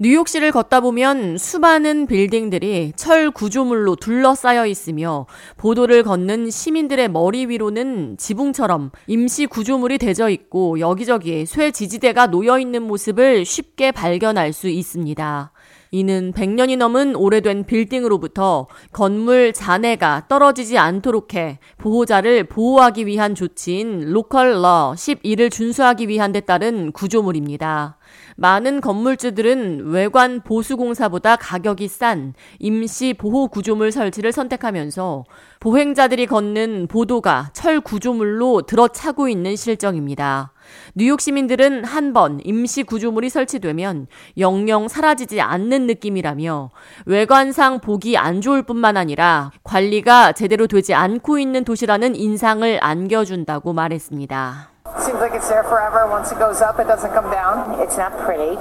뉴욕시를 걷다 보면 수많은 빌딩들이 철 구조물로 둘러싸여 있으며 보도를 걷는 시민들의 머리 위로는 지붕처럼 임시 구조물이 대져 있고 여기저기 쇠 지지대가 놓여 있는 모습을 쉽게 발견할 수 있습니다. 이는 100년이 넘은 오래된 빌딩으로부터 건물 잔해가 떨어지지 않도록 해 보행자를 보호하기 위한 조치인 Local Law 12를 준수하기 위한 데 따른 구조물입니다. 많은 건물주들은 외관 보수공사보다 가격이 싼 임시 보호 구조물 설치를 선택하면서 보행자들이 걷는 보도가 철 구조물로 들어차고 있는 실정입니다. 뉴욕 시민들은 한 번 임시 구조물이 설치되면 영영 사라지지 않는 느낌이라며 외관상 보기 안 좋을 뿐만 아니라 관리가 제대로 되지 않고 있는 도시라는 인상을 안겨준다고 말했습니다. Seems like it's there forever. Once it goes up, it doesn't come down. It's not pretty.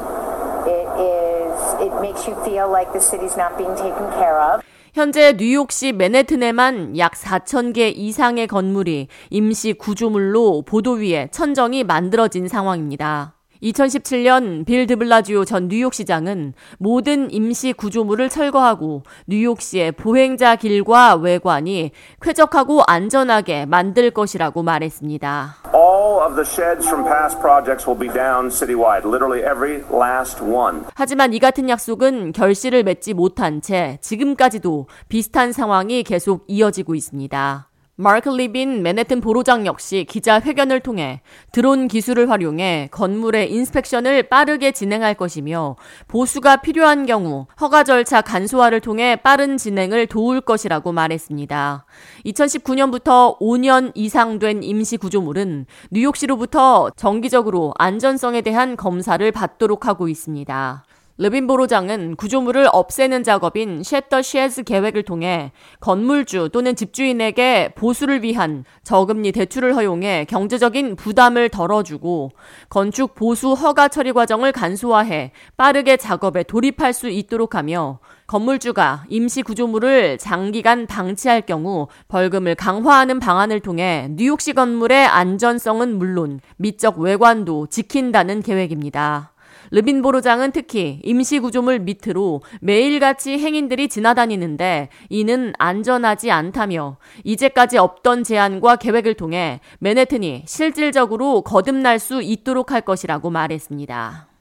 It is. It makes you feel like the city's not being taken care of. 현재 뉴욕시 맨해튼에만 약 4천 개 이상의 건물이 임시 구조물로 보도 위에 천정이 만들어진 상황입니다. 2017년 빌 드블라지오 전 뉴욕시장은 모든 임시 구조물을 철거하고 뉴욕시의 보행자 길과 외관이 쾌적하고 안전하게 만들 것이라고 말했습니다. All of the sheds from past projects will be down citywide, literally every last one. 하지만 이 같은 약속은 결실을 맺지 못한 채 지금까지도 비슷한 상황이 계속 이어지고 있습니다. 마크 르빈 맨해튼 보로장 역시 기자회견을 통해 드론 기술을 활용해 건물의 inspection을 빠르게 진행할 것이며 보수가 필요한 경우 허가 절차 간소화를 통해 빠른 진행을 도울 것이라고 말했습니다. 2019년부터 5년 이상 된 임시 구조물은 뉴욕시로부터 정기적으로 안전성에 대한 검사를 받도록 하고 있습니다. 르빈 보로장은 구조물을 없애는 작업인 Shed the Sheds 계획을 통해 건물주 또는 집주인에게 보수를 위한 저금리 대출을 허용해 경제적인 부담을 덜어주고 건축 보수 허가 처리 과정을 간소화해 빠르게 작업에 돌입할 수 있도록 하며 건물주가 임시 구조물을 장기간 방치할 경우 벌금을 강화하는 방안을 통해 뉴욕시 건물의 안전성은 물론 미적 외관도 지킨다는 계획입니다. 르빈 보로장은 특히 임시구조물 밑으로 매일같이 행인들이 지나다니는데 이는 안전하지 않다며 이제까지 없던 제안과 계획을 통해 맨해튼이 실질적으로 거듭날 수 있도록 할 것이라고 말했습니다.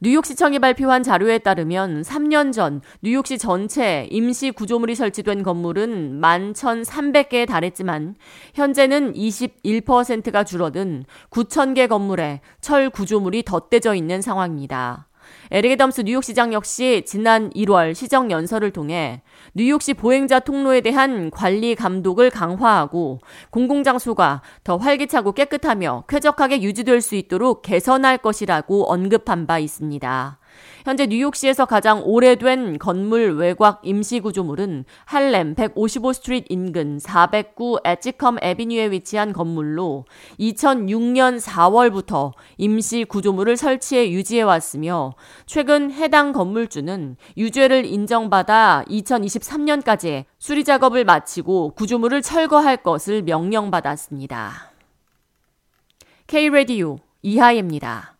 뉴욕시청이 발표한 자료에 따르면 3년 전 뉴욕시 전체 임시 구조물이 설치된 건물은 11,300개에 달했지만 현재는 21%가 줄어든 9,000개 건물에 철 구조물이 덧대져 있는 상황입니다. 에릭 애덤스 뉴욕시장 역시 지난 1월 시정 연설을 통해 뉴욕시 보행자 통로에 대한 관리 감독을 강화하고 공공장소가 더 활기차고 깨끗하며 쾌적하게 유지될 수 있도록 개선할 것이라고 언급한 바 있습니다. 현재 뉴욕시에서 가장 오래된 건물 외곽 임시구조물은 할렘 155 Street 인근 409 Edgecombe Avenue에 위치한 건물로 2006년 4월부터 임시구조물을 설치해 유지해 왔으며 최근 해당 건물주는 유죄를 인정받아 2023년까지 수리 작업을 마치고 구조물을 철거할 것을 명령받았습니다. K-Radio 이하예입니다.